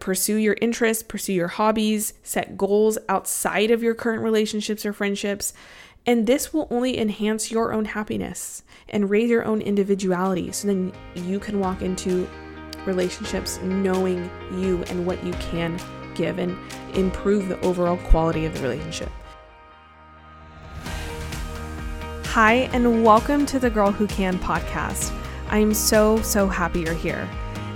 pursue your interests, pursue your hobbies, set goals outside of your current relationships or friendships. And this will only enhance your own happiness and raise your own individuality so then you can walk into relationships knowing you and what you can give and improve the overall quality of the relationship. Hi, and welcome to the Girl Who Can podcast. I am so, so happy you're here.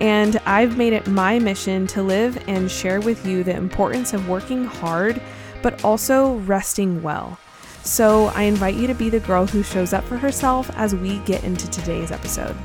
And I've made it my mission to live and share with you the importance of working hard, but also resting well. So, I invite you to be the girl who shows up for herself as we get into today's episode.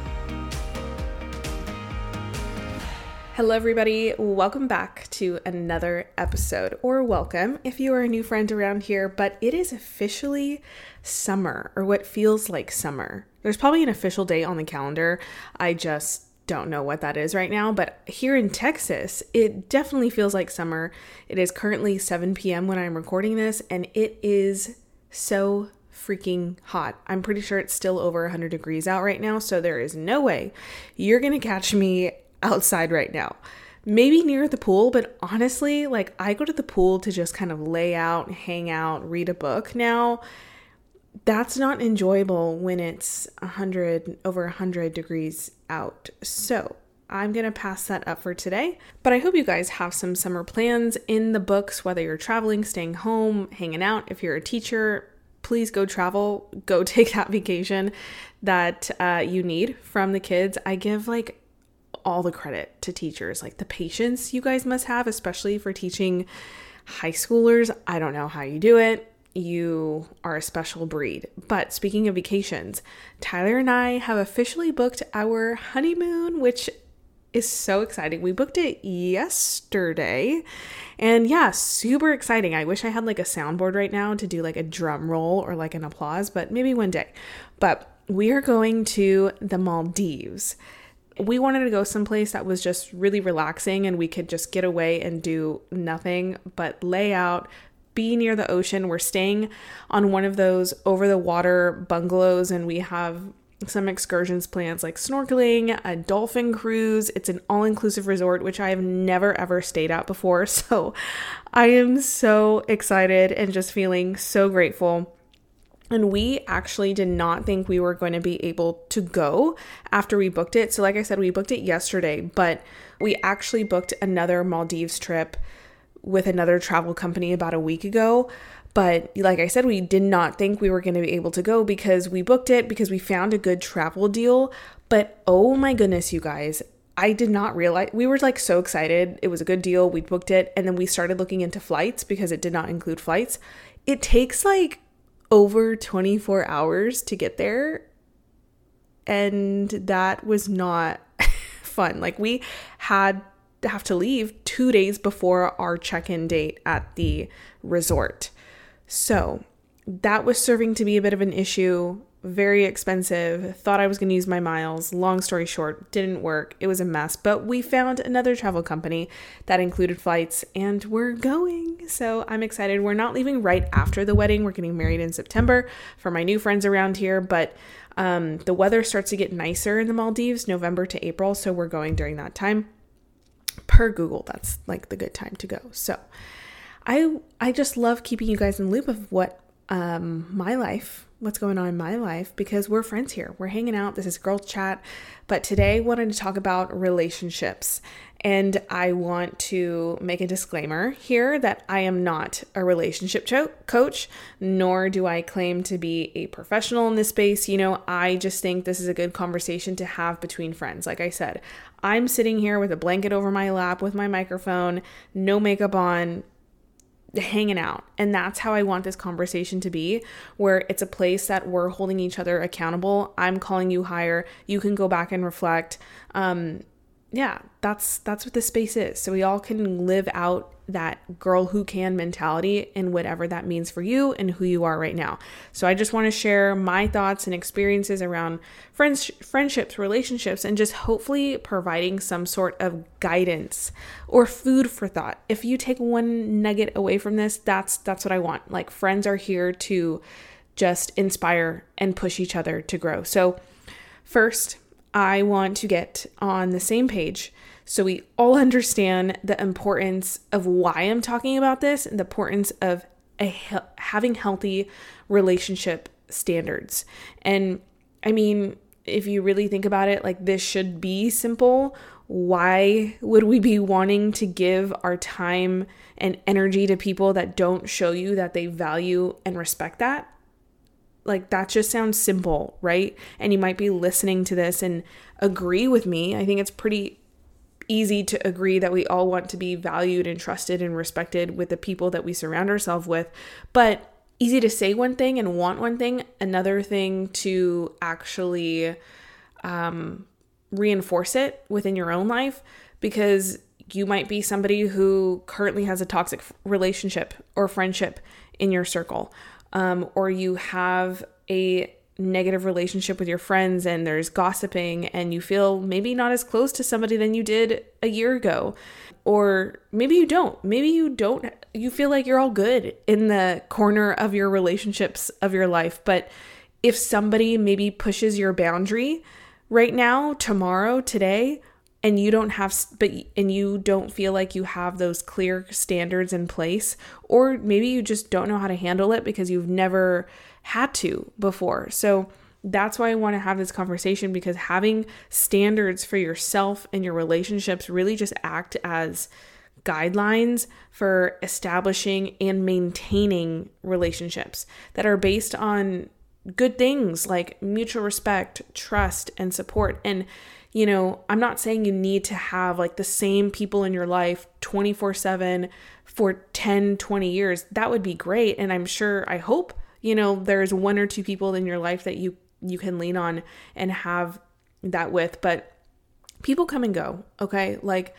Hello, everybody. Welcome back to another episode, or welcome if you are a new friend around here. But it is officially summer, or what feels like summer. There's probably an official date on the calendar. I just don't know what that is right now, but here in Texas, it definitely feels like summer. It is currently 7 p.m. when I'm recording this, and it is so freaking hot. I'm pretty sure it's still over 100 degrees out right now, so there is no way you're gonna catch me outside right now. Maybe near the pool, but honestly, like I go to the pool to just kind of lay out, hang out, read a book now. That's not enjoyable when it's 100 over 100 degrees out. So, I'm going to pass that up for today. But I hope you guys have some summer plans in the books, whether you're traveling, staying home, hanging out. If you're a teacher, please go travel, go take that vacation that uh, you need from the kids. I give like all the credit to teachers. Like the patience you guys must have, especially for teaching high schoolers. I don't know how you do it. You are a special breed. But speaking of vacations, Tyler and I have officially booked our honeymoon, which is so exciting. We booked it yesterday. And yeah, super exciting. I wish I had like a soundboard right now to do like a drum roll or like an applause, but maybe one day. But we are going to the Maldives we wanted to go someplace that was just really relaxing and we could just get away and do nothing but lay out, be near the ocean. We're staying on one of those over the water bungalows and we have some excursions plans like snorkeling, a dolphin cruise. It's an all inclusive resort, which I have never ever stayed at before. So I am so excited and just feeling so grateful and we actually did not think we were going to be able to go after we booked it. So, like I said, we booked it yesterday, but we actually booked another Maldives trip with another travel company about a week ago. But like I said, we did not think we were going to be able to go because we booked it because we found a good travel deal. But oh my goodness, you guys, I did not realize we were like so excited. It was a good deal. We booked it and then we started looking into flights because it did not include flights. It takes like over 24 hours to get there. And that was not fun. Like, we had have to leave two days before our check in date at the resort. So, that was serving to be a bit of an issue very expensive. Thought I was going to use my miles. Long story short, didn't work. It was a mess. But we found another travel company that included flights and we're going. So I'm excited. We're not leaving right after the wedding. We're getting married in September for my new friends around here. But um, the weather starts to get nicer in the Maldives, November to April. So we're going during that time. Per Google, that's like the good time to go. So I I just love keeping you guys in loop of what um, my life, what's going on in my life, because we're friends here. We're hanging out. This is Girl Chat. But today, I wanted to talk about relationships. And I want to make a disclaimer here that I am not a relationship cho- coach, nor do I claim to be a professional in this space. You know, I just think this is a good conversation to have between friends. Like I said, I'm sitting here with a blanket over my lap with my microphone, no makeup on, hanging out. And that's how I want this conversation to be, where it's a place that we're holding each other accountable. I'm calling you higher. You can go back and reflect. Um, yeah, that's that's what this space is. So we all can live out that girl who can mentality and whatever that means for you and who you are right now. So I just want to share my thoughts and experiences around friends friendships, relationships and just hopefully providing some sort of guidance or food for thought. If you take one nugget away from this, that's that's what I want. Like friends are here to just inspire and push each other to grow. So first, I want to get on the same page so we all understand the importance of why I'm talking about this and the importance of a, having healthy relationship standards. And I mean, if you really think about it, like this should be simple. Why would we be wanting to give our time and energy to people that don't show you that they value and respect that? Like that just sounds simple, right? And you might be listening to this and agree with me. I think it's pretty easy to agree that we all want to be valued and trusted and respected with the people that we surround ourselves with. But easy to say one thing and want one thing, another thing to actually um, reinforce it within your own life because you might be somebody who currently has a toxic relationship or friendship in your circle um, or you have a negative relationship with your friends and there's gossiping and you feel maybe not as close to somebody than you did a year ago or maybe you don't. Maybe you don't you feel like you're all good in the corner of your relationships of your life. But if somebody maybe pushes your boundary right now tomorrow today and you don't have but and you don't feel like you have those clear standards in place or maybe you just don't know how to handle it because you've never had to before. So that's why I want to have this conversation because having standards for yourself and your relationships really just act as guidelines for establishing and maintaining relationships that are based on good things like mutual respect, trust, and support. And you know, I'm not saying you need to have like the same people in your life 24 7 for 10, 20 years. That would be great. And I'm sure, I hope, you know, there's one or two people in your life that you you can lean on and have that with. But people come and go, okay? Like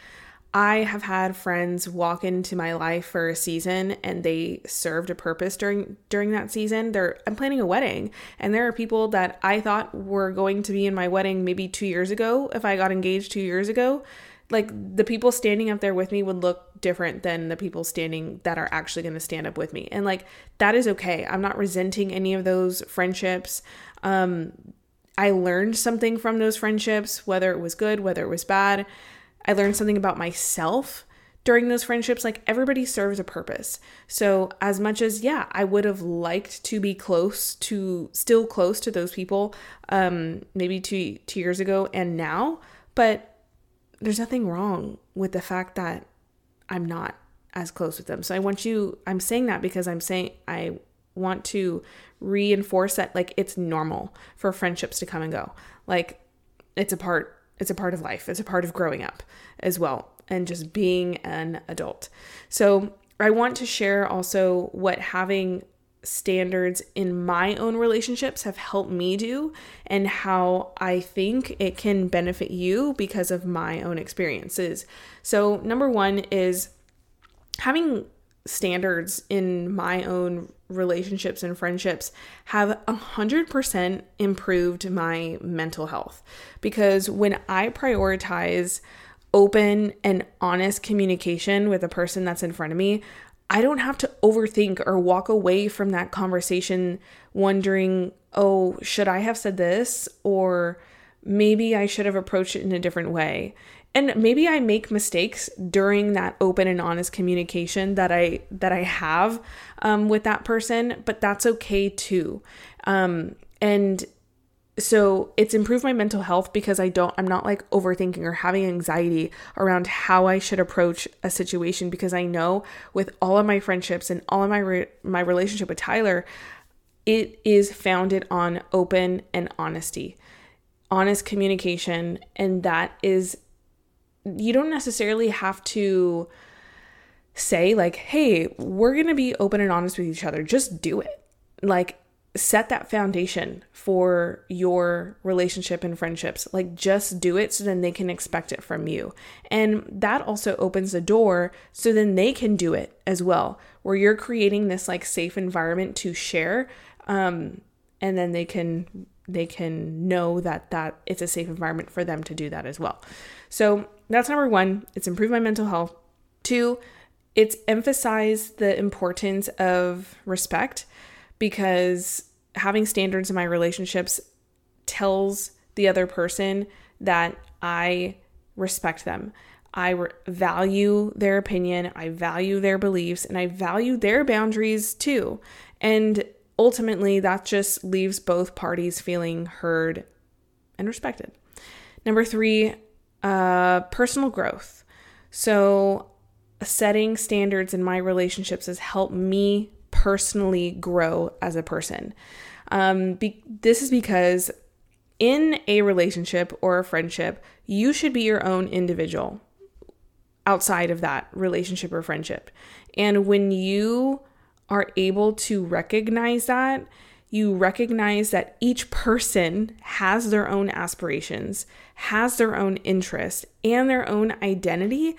I have had friends walk into my life for a season and they served a purpose during during that season. They're I'm planning a wedding and there are people that I thought were going to be in my wedding maybe 2 years ago if I got engaged 2 years ago. Like the people standing up there with me would look different than the people standing that are actually going to stand up with me. And like that is okay. I'm not resenting any of those friendships. Um I learned something from those friendships, whether it was good, whether it was bad. I learned something about myself during those friendships. Like everybody serves a purpose. So, as much as, yeah, I would have liked to be close to, still close to those people, um, maybe two, two years ago and now, but there's nothing wrong with the fact that I'm not as close with them. So, I want you, I'm saying that because I'm saying, I want to reinforce that like it's normal for friendships to come and go. Like it's a part it's a part of life. It's a part of growing up as well and just being an adult. So, I want to share also what having standards in my own relationships have helped me do and how I think it can benefit you because of my own experiences. So, number 1 is having standards in my own relationships and friendships have 100% improved my mental health because when I prioritize open and honest communication with a person that's in front of me, I don't have to overthink or walk away from that conversation wondering, oh, should I have said this? Or maybe I should have approached it in a different way. And maybe I make mistakes during that open and honest communication that I that I have um, with that person, but that's okay too. Um, and so it's improved my mental health because I don't I'm not like overthinking or having anxiety around how I should approach a situation because I know with all of my friendships and all of my re- my relationship with Tyler it is founded on open and honesty honest communication and that is you don't necessarily have to say like hey we're going to be open and honest with each other. Just do it. Like set that foundation for your relationship and friendships. Like just do it so then they can expect it from you. And that also opens the door so then they can do it as well where you're creating this like safe environment to share um and then they can they can know that that it's a safe environment for them to do that as well. So that's number 1, it's improved my mental health. 2, it's emphasized the importance of respect because having standards in my relationships tells the other person that I respect them. I re- value their opinion, I value their beliefs, and I value their boundaries too. And ultimately, that just leaves both parties feeling heard and respected. Number three, uh, personal growth. So, setting standards in my relationships has helped me personally grow as a person. Um, be- this is because in a relationship or a friendship, you should be your own individual outside of that relationship or friendship. And when you are able to recognize that, you recognize that each person has their own aspirations, has their own interest, and their own identity,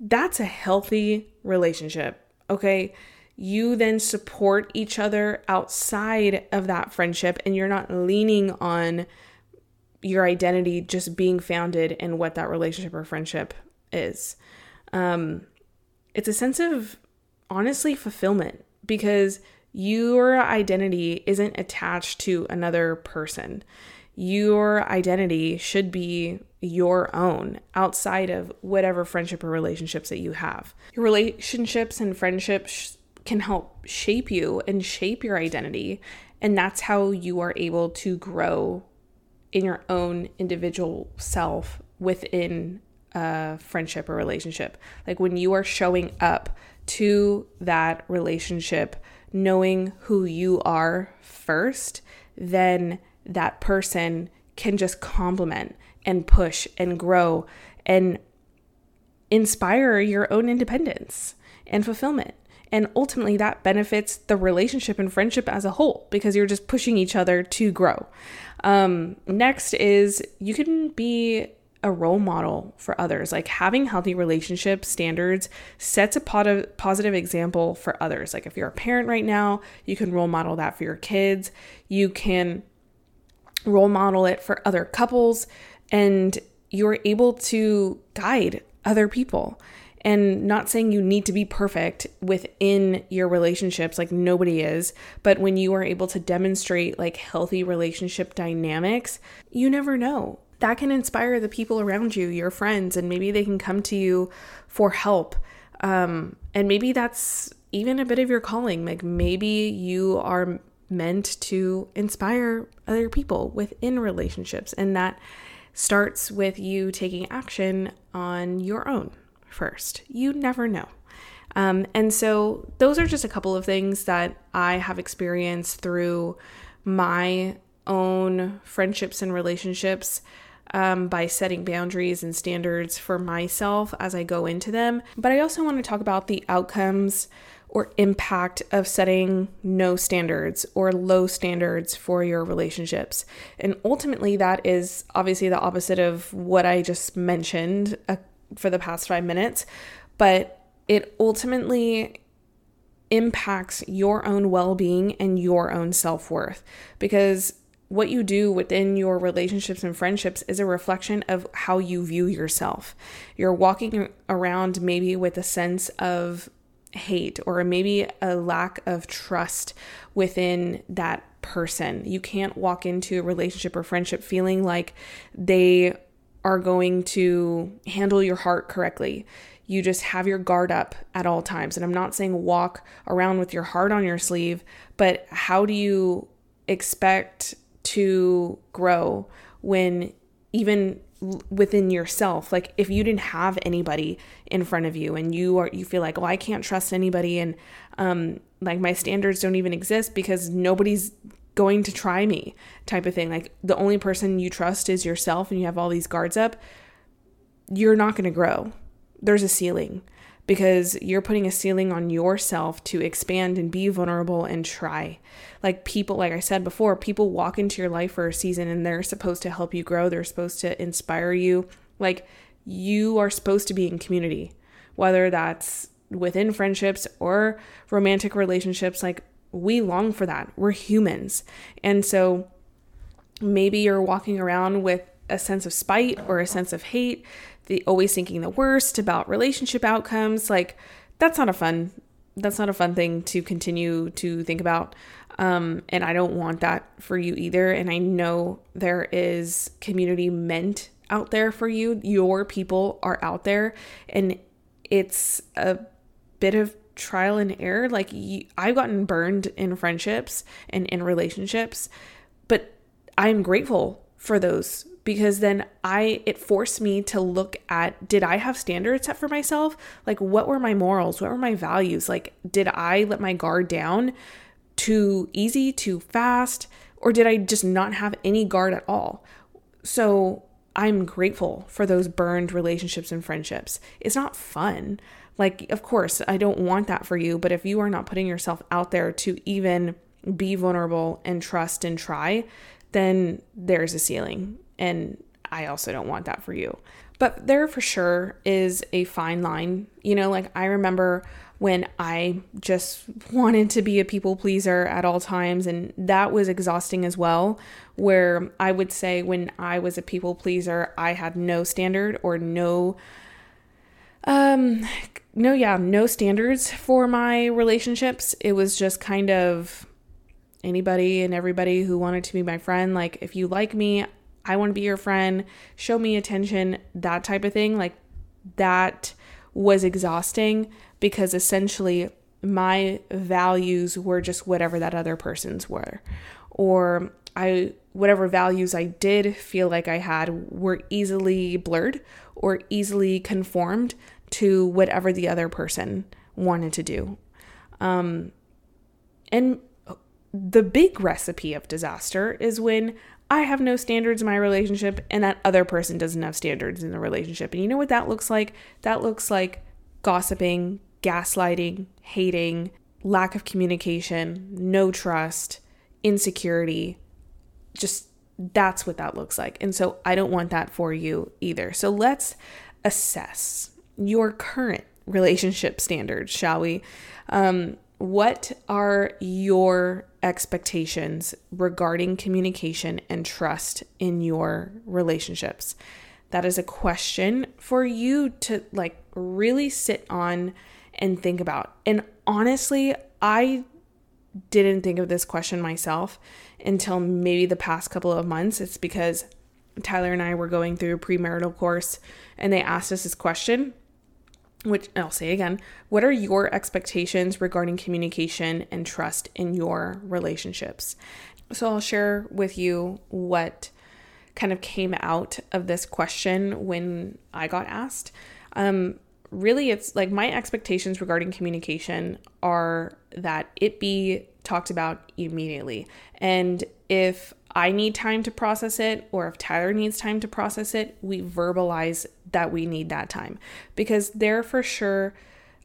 that's a healthy relationship. Okay. You then support each other outside of that friendship, and you're not leaning on your identity just being founded in what that relationship or friendship is. Um, it's a sense of honestly fulfillment because your identity isn't attached to another person. Your identity should be your own outside of whatever friendship or relationships that you have. Your relationships and friendships can help shape you and shape your identity. And that's how you are able to grow in your own individual self within a friendship or relationship. Like when you are showing up to that relationship, knowing who you are first, then that person can just complement and push and grow and inspire your own independence and fulfillment. And ultimately, that benefits the relationship and friendship as a whole because you're just pushing each other to grow. Um, next is you can be a role model for others. Like having healthy relationship standards sets a pot- positive example for others. Like if you're a parent right now, you can role model that for your kids. You can role model it for other couples, and you're able to guide other people. And not saying you need to be perfect within your relationships, like nobody is, but when you are able to demonstrate like healthy relationship dynamics, you never know that can inspire the people around you, your friends, and maybe they can come to you for help. Um, and maybe that's even a bit of your calling. Like maybe you are meant to inspire other people within relationships, and that starts with you taking action on your own first. You never know. Um, and so, those are just a couple of things that I have experienced through my own friendships and relationships um, by setting boundaries and standards for myself as I go into them. But I also want to talk about the outcomes or impact of setting no standards or low standards for your relationships. And ultimately, that is obviously the opposite of what I just mentioned uh, for the past five minutes, but it ultimately impacts your own well being and your own self worth because what you do within your relationships and friendships is a reflection of how you view yourself. You're walking around maybe with a sense of hate or maybe a lack of trust within that person. You can't walk into a relationship or friendship feeling like they are going to handle your heart correctly. You just have your guard up at all times. And I'm not saying walk around with your heart on your sleeve, but how do you expect to grow when even within yourself. Like if you didn't have anybody in front of you and you are you feel like well i can't trust anybody and um like my standards don't even exist because nobody's going to try me type of thing. Like the only person you trust is yourself and you have all these guards up you're not going to grow. There's a ceiling because you're putting a ceiling on yourself to expand and be vulnerable and try. Like people, like I said before, people walk into your life for a season and they're supposed to help you grow, they're supposed to inspire you. Like you are supposed to be in community, whether that's within friendships or romantic relationships. Like we long for that. We're humans. And so maybe you're walking around with a sense of spite or a sense of hate the always thinking the worst about relationship outcomes like that's not a fun that's not a fun thing to continue to think about. Um, and i don't want that for you either. And i know there is community meant out there for you. Your people are out there. And it's a bit of trial and error. Like you, i've gotten burned in friendships and in relationships but i'm grateful for those because then I it forced me to look at did I have standards set for myself? Like what were my morals? What were my values? Like did I let my guard down too easy, too fast, or did I just not have any guard at all? So I'm grateful for those burned relationships and friendships. It's not fun. Like, of course, I don't want that for you, but if you are not putting yourself out there to even be vulnerable and trust and try, then there's a ceiling and I also don't want that for you. But there for sure is a fine line. You know, like I remember when I just wanted to be a people pleaser at all times, and that was exhausting as well. Where I would say when I was a people pleaser, I had no standard or no, um, no, yeah, no standards for my relationships. It was just kind of anybody and everybody who wanted to be my friend. Like, if you like me, I want to be your friend, show me attention, that type of thing. Like that was exhausting because essentially my values were just whatever that other person's were. Or I whatever values I did feel like I had were easily blurred or easily conformed to whatever the other person wanted to do. Um, and the big recipe of disaster is when I have no standards in my relationship and that other person doesn't have standards in the relationship. And you know what that looks like? That looks like gossiping, gaslighting, hating, lack of communication, no trust, insecurity. Just that's what that looks like. And so I don't want that for you either. So let's assess your current relationship standards, shall we? Um, what are your expectations regarding communication and trust in your relationships? That is a question for you to like really sit on and think about. And honestly, I didn't think of this question myself until maybe the past couple of months. It's because Tyler and I were going through a premarital course and they asked us this question which I'll say again, what are your expectations regarding communication and trust in your relationships? So I'll share with you what kind of came out of this question when I got asked. Um, really, it's like my expectations regarding communication are that it be talked about immediately. And if I need time to process it, or if Tyler needs time to process it, we verbalize that we need that time. Because there for sure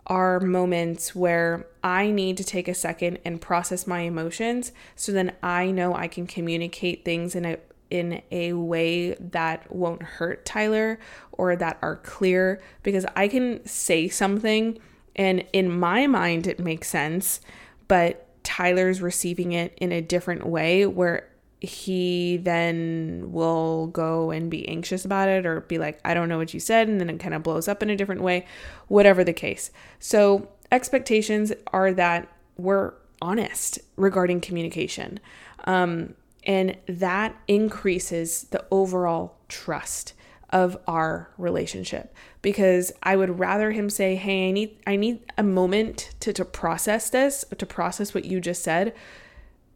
are moments where I need to take a second and process my emotions so then I know I can communicate things in a in a way that won't hurt Tyler or that are clear because I can say something and in my mind it makes sense, but Tyler's receiving it in a different way where he then will go and be anxious about it or be like, I don't know what you said. And then it kind of blows up in a different way, whatever the case. So, expectations are that we're honest regarding communication. Um, and that increases the overall trust of our relationship because I would rather him say, "Hey, I need I need a moment to to process this, to process what you just said."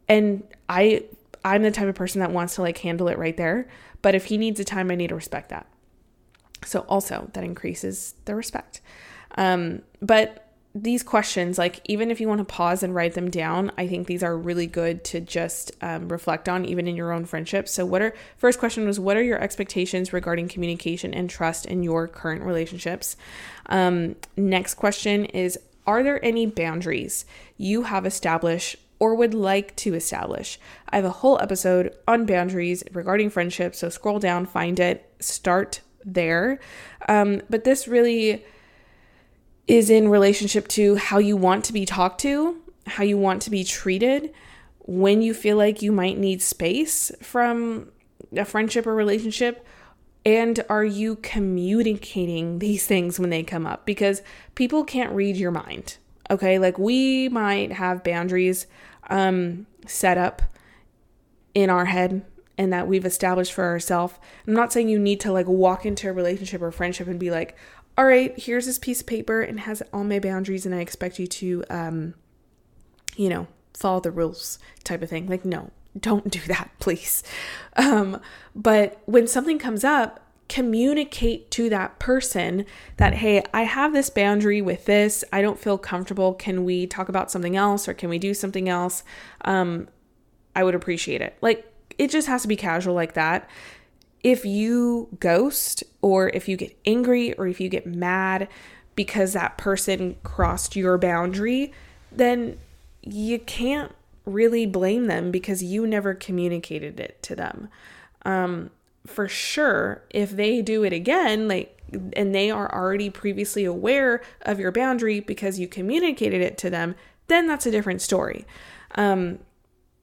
And I I'm the type of person that wants to like handle it right there, but if he needs a time, I need to respect that. So also that increases the respect. Um, but these questions, like even if you want to pause and write them down, I think these are really good to just um, reflect on, even in your own friendships. So, what are first question was what are your expectations regarding communication and trust in your current relationships? Um, next question is Are there any boundaries you have established or would like to establish? I have a whole episode on boundaries regarding friendships, so scroll down, find it, start there. Um, but this really is in relationship to how you want to be talked to, how you want to be treated, when you feel like you might need space from a friendship or relationship. And are you communicating these things when they come up? Because people can't read your mind. Okay. Like we might have boundaries um, set up in our head and that we've established for ourselves. I'm not saying you need to like walk into a relationship or friendship and be like, all right, here's this piece of paper and has all my boundaries, and I expect you to, um, you know, follow the rules type of thing. Like, no, don't do that, please. Um, but when something comes up, communicate to that person that, hey, I have this boundary with this. I don't feel comfortable. Can we talk about something else or can we do something else? Um, I would appreciate it. Like, it just has to be casual like that if you ghost or if you get angry or if you get mad because that person crossed your boundary, then you can't really blame them because you never communicated it to them. Um, for sure, if they do it again, like, and they are already previously aware of your boundary because you communicated it to them, then that's a different story. Um,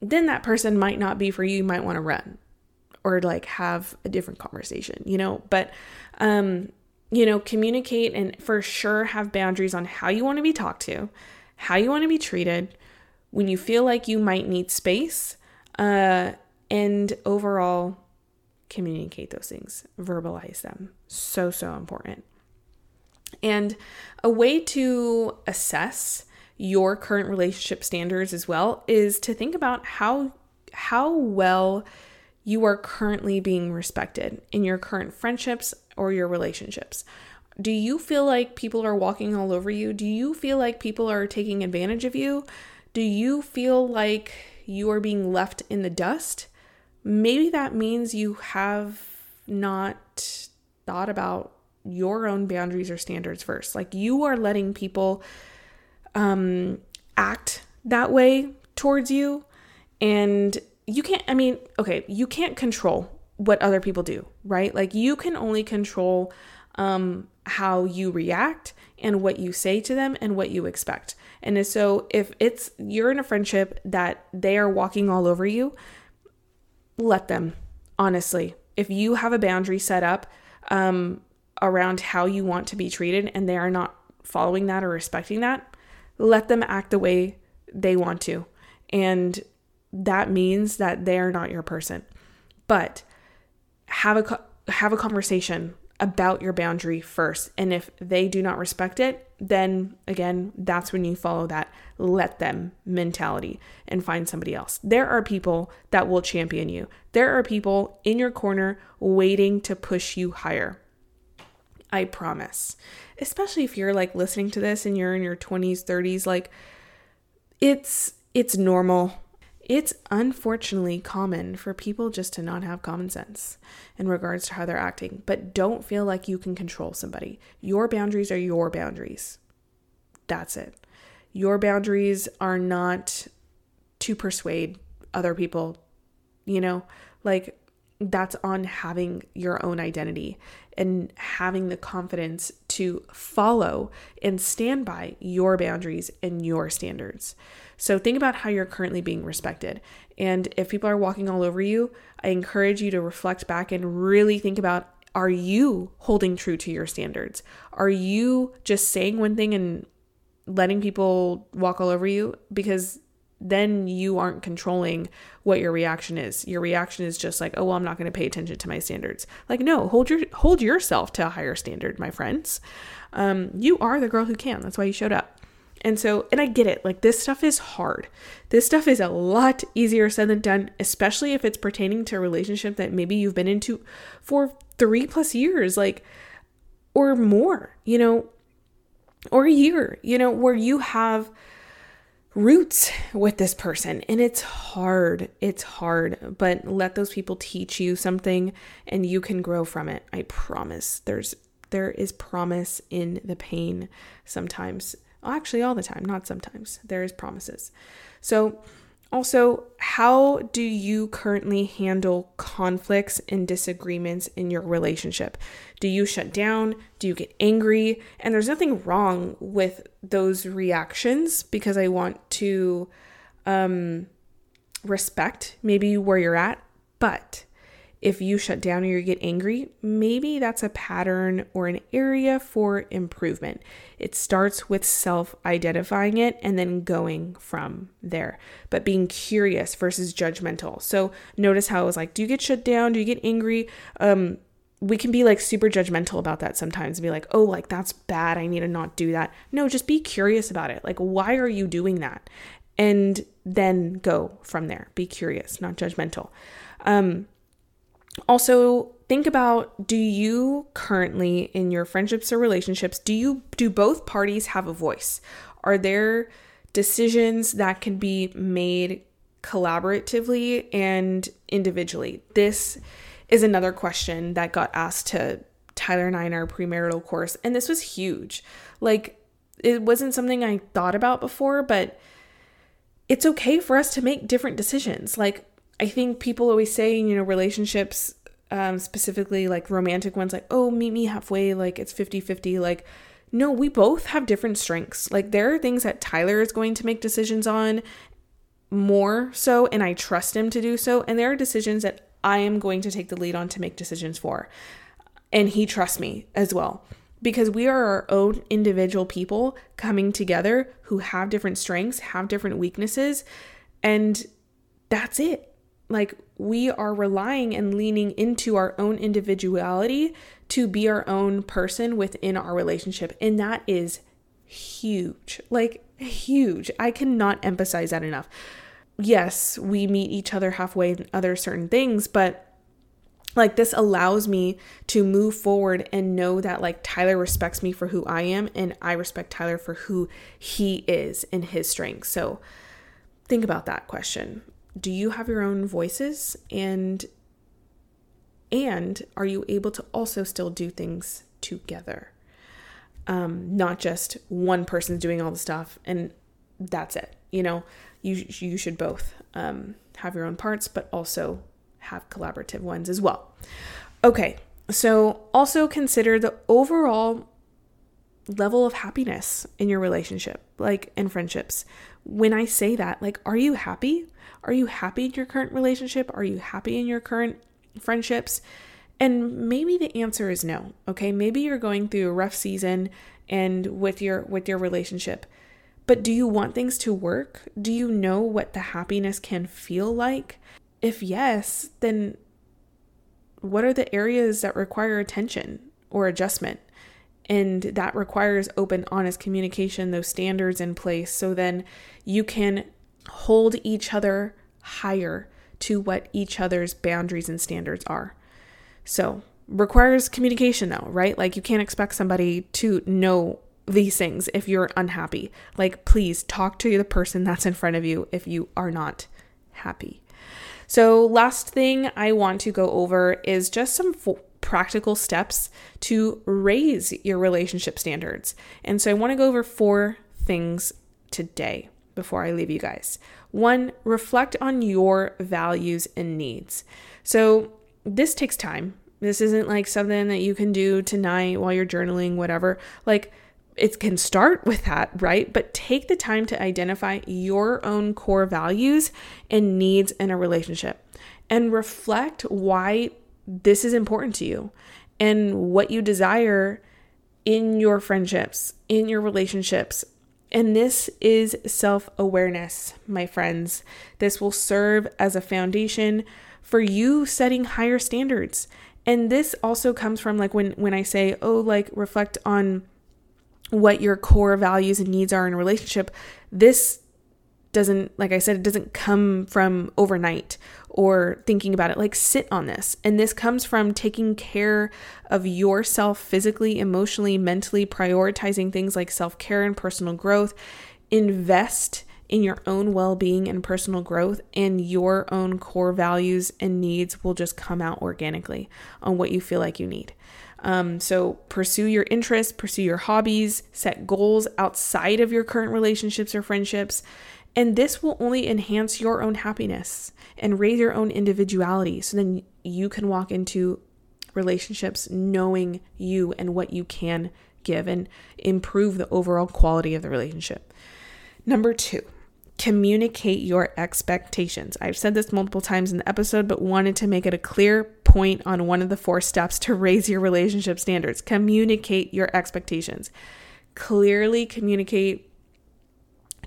then that person might not be for you. You might want to run or like have a different conversation, you know, but um you know, communicate and for sure have boundaries on how you want to be talked to, how you want to be treated, when you feel like you might need space, uh and overall communicate those things, verbalize them. So so important. And a way to assess your current relationship standards as well is to think about how how well you are currently being respected in your current friendships or your relationships. Do you feel like people are walking all over you? Do you feel like people are taking advantage of you? Do you feel like you are being left in the dust? Maybe that means you have not thought about your own boundaries or standards first. Like you are letting people um, act that way towards you and you can't, I mean, okay, you can't control what other people do, right? Like you can only control um, how you react and what you say to them and what you expect. And so if it's you're in a friendship that they are walking all over you, let them, honestly. If you have a boundary set up um, around how you want to be treated and they are not following that or respecting that, let them act the way they want to. And that means that they're not your person. But have a have a conversation about your boundary first. And if they do not respect it, then again, that's when you follow that let them mentality and find somebody else. There are people that will champion you. There are people in your corner waiting to push you higher. I promise. Especially if you're like listening to this and you're in your 20s, 30s like it's it's normal it's unfortunately common for people just to not have common sense in regards to how they're acting, but don't feel like you can control somebody. Your boundaries are your boundaries. That's it. Your boundaries are not to persuade other people, you know, like that's on having your own identity and having the confidence to follow and stand by your boundaries and your standards. So think about how you're currently being respected. And if people are walking all over you, I encourage you to reflect back and really think about are you holding true to your standards? Are you just saying one thing and letting people walk all over you? Because then you aren't controlling what your reaction is. Your reaction is just like, "Oh, well, I'm not going to pay attention to my standards." Like, no, hold your hold yourself to a higher standard, my friends. Um, you are the girl who can. That's why you showed up. And so, and I get it, like this stuff is hard. This stuff is a lot easier said than done, especially if it's pertaining to a relationship that maybe you've been into for three plus years, like, or more, you know, or a year, you know, where you have roots with this person and it's hard it's hard but let those people teach you something and you can grow from it. I promise. There's there is promise in the pain sometimes. Actually all the time not sometimes. There is promises. So also, how do you currently handle conflicts and disagreements in your relationship? Do you shut down? Do you get angry? And there's nothing wrong with those reactions because I want to um, respect maybe where you're at. But if you shut down or you get angry, maybe that's a pattern or an area for improvement. It starts with self identifying it and then going from there, but being curious versus judgmental. So notice how I was like, do you get shut down? Do you get angry? Um, we can be like super judgmental about that sometimes and be like, oh, like that's bad. I need to not do that. No, just be curious about it. Like, why are you doing that? And then go from there. Be curious, not judgmental. Um, also think about do you currently in your friendships or relationships do you do both parties have a voice? Are there decisions that can be made collaboratively and individually? This is another question that got asked to tyler and i in our premarital course and this was huge. Like it wasn't something i thought about before but it's okay for us to make different decisions. Like I think people always say, you know, relationships, um, specifically like romantic ones, like, oh, meet me halfway, like it's 50 50. Like, no, we both have different strengths. Like, there are things that Tyler is going to make decisions on more so, and I trust him to do so. And there are decisions that I am going to take the lead on to make decisions for. And he trusts me as well because we are our own individual people coming together who have different strengths, have different weaknesses, and that's it. Like we are relying and leaning into our own individuality to be our own person within our relationship. And that is huge. Like huge. I cannot emphasize that enough. Yes, we meet each other halfway in other certain things, but like this allows me to move forward and know that like Tyler respects me for who I am and I respect Tyler for who he is and his strengths. So think about that question do you have your own voices? And and are you able to also still do things together? Um not just one person's doing all the stuff and that's it you know? You you should both um have your own parts but also have collaborative ones as well. Okay so also consider the overall level of happiness in your relationship like in friendships when i say that like are you happy are you happy in your current relationship? Are you happy in your current friendships? And maybe the answer is no. Okay? Maybe you're going through a rough season and with your with your relationship. But do you want things to work? Do you know what the happiness can feel like? If yes, then what are the areas that require attention or adjustment? And that requires open, honest communication, those standards in place. So then you can hold each other higher to what each other's boundaries and standards are. So, requires communication though, right? Like you can't expect somebody to know these things if you're unhappy. Like please talk to the person that's in front of you if you are not happy. So, last thing I want to go over is just some fo- practical steps to raise your relationship standards. And so I want to go over four things today before I leave you guys. One, reflect on your values and needs. So, this takes time. This isn't like something that you can do tonight while you're journaling, whatever. Like, it can start with that, right? But take the time to identify your own core values and needs in a relationship and reflect why this is important to you and what you desire in your friendships, in your relationships, And this is self awareness, my friends. This will serve as a foundation for you setting higher standards. And this also comes from like when when I say, "Oh, like reflect on what your core values and needs are in a relationship." This doesn't like I said, it doesn't come from overnight or thinking about it. Like sit on this. And this comes from taking care of yourself physically, emotionally, mentally, prioritizing things like self-care and personal growth. Invest in your own well being and personal growth, and your own core values and needs will just come out organically on what you feel like you need. Um, so, pursue your interests, pursue your hobbies, set goals outside of your current relationships or friendships. And this will only enhance your own happiness and raise your own individuality. So then you can walk into relationships knowing you and what you can give and improve the overall quality of the relationship. Number two, communicate your expectations. I've said this multiple times in the episode, but wanted to make it a clear point on one of the four steps to raise your relationship standards. Communicate your expectations. Clearly communicate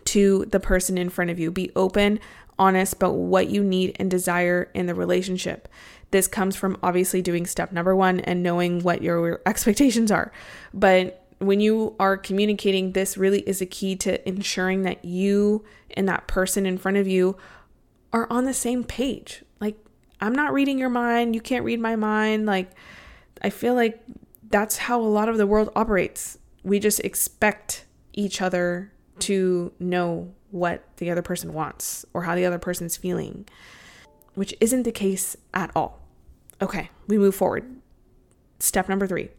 to the person in front of you. Be open, honest about what you need and desire in the relationship. This comes from obviously doing step number one and knowing what your expectations are. But when you are communicating, this really is a key to ensuring that you and that person in front of you are on the same page. Like, I'm not reading your mind. You can't read my mind. Like, I feel like that's how a lot of the world operates. We just expect each other to know what the other person wants or how the other person's feeling, which isn't the case at all. Okay, we move forward. Step number three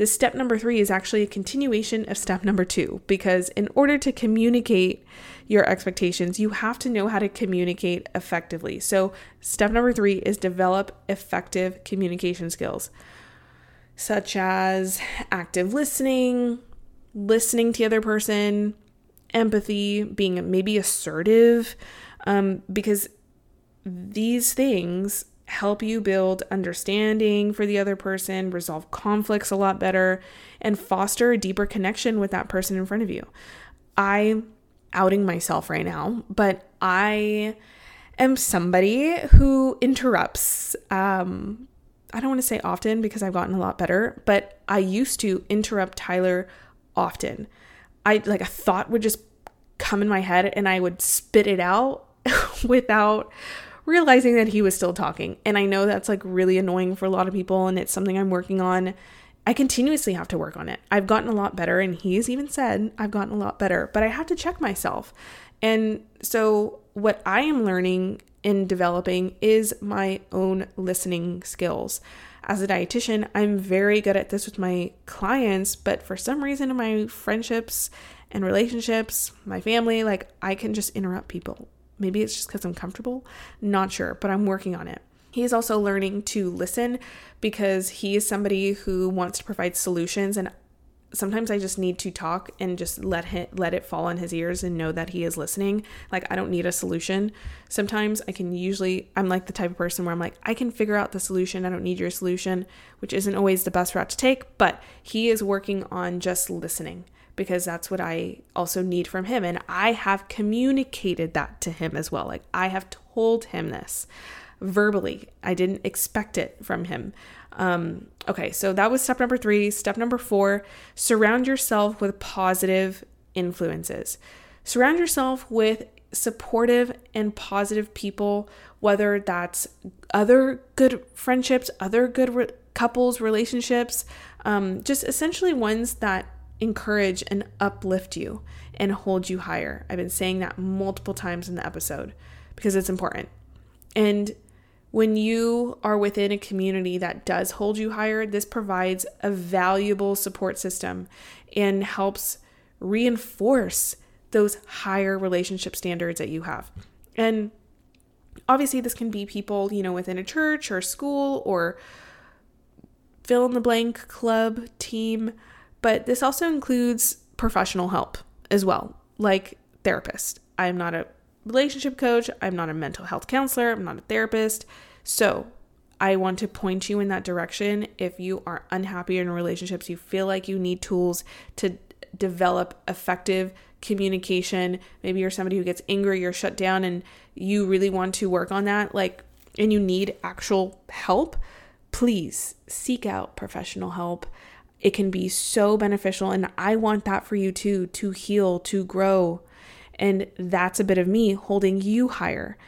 this step number three is actually a continuation of step number two because in order to communicate your expectations, you have to know how to communicate effectively. So, step number three is develop effective communication skills, such as active listening, listening to the other person, empathy, being maybe assertive, um, because these things help you build understanding for the other person, resolve conflicts a lot better, and foster a deeper connection with that person in front of you. I outing myself right now, but I am somebody who interrupts um I don't want to say often because I've gotten a lot better, but I used to interrupt Tyler often. I like a thought would just come in my head and I would spit it out without realizing that he was still talking. And I know that's like really annoying for a lot of people, and it's something I'm working on. I continuously have to work on it. I've gotten a lot better, and he's even said I've gotten a lot better, but I have to check myself. And so, what I am learning in developing is my own listening skills. As a dietitian, I'm very good at this with my clients, but for some reason in my friendships and relationships, my family, like I can just interrupt people Maybe it's just because I'm comfortable. Not sure, but I'm working on it. He is also learning to listen because he is somebody who wants to provide solutions and sometimes I just need to talk and just let him let it fall on his ears and know that he is listening. Like I don't need a solution. Sometimes I can usually I'm like the type of person where I'm like I can figure out the solution. I don't need your solution, which isn't always the best route to take, but he is working on just listening because that's what I also need from him. And I have communicated that to him as well. Like I have told him this verbally. I didn't expect it from him. Um, okay, so that was step number three. Step number four surround yourself with positive influences. Surround yourself with supportive and positive people, whether that's other good friendships, other good re- couples, relationships, um, just essentially ones that encourage and uplift you and hold you higher. I've been saying that multiple times in the episode because it's important. And when you are within a community that does hold you higher, this provides a valuable support system and helps reinforce those higher relationship standards that you have. And obviously, this can be people, you know, within a church or school or fill in the blank club, team, but this also includes professional help as well, like therapist. I'm not a relationship coach, I'm not a mental health counselor, I'm not a therapist. So, I want to point you in that direction if you are unhappy in relationships, you feel like you need tools to develop effective communication. Maybe you're somebody who gets angry or shut down and you really want to work on that, like, and you need actual help, please seek out professional help. It can be so beneficial. And I want that for you too to heal, to grow. And that's a bit of me holding you higher.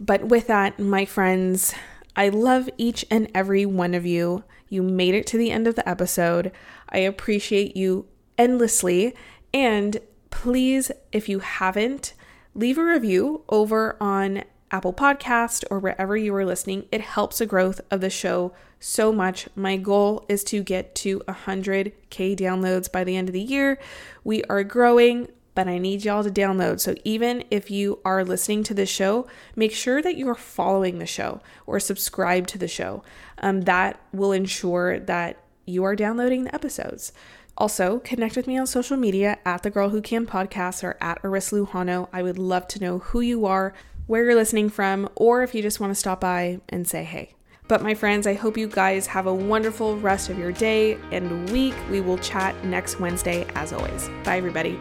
But with that, my friends, I love each and every one of you. You made it to the end of the episode. I appreciate you endlessly. And please, if you haven't, leave a review over on Apple Podcast or wherever you are listening. It helps the growth of the show so much. My goal is to get to 100k downloads by the end of the year. We are growing, I need y'all to download. So even if you are listening to this show, make sure that you're following the show or subscribe to the show. Um, that will ensure that you are downloading the episodes. Also, connect with me on social media at the Girl Who Can podcast or at Arissa Lujano. I would love to know who you are, where you're listening from, or if you just want to stop by and say hey. But my friends, I hope you guys have a wonderful rest of your day and week. We will chat next Wednesday as always. Bye, everybody.